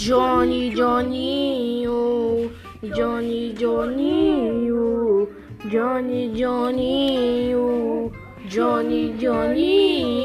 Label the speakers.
Speaker 1: Johnny, Johnny, oh, Johnny, Johnny, oh, Johnny, Johnny, oh, Johnny, Johnny,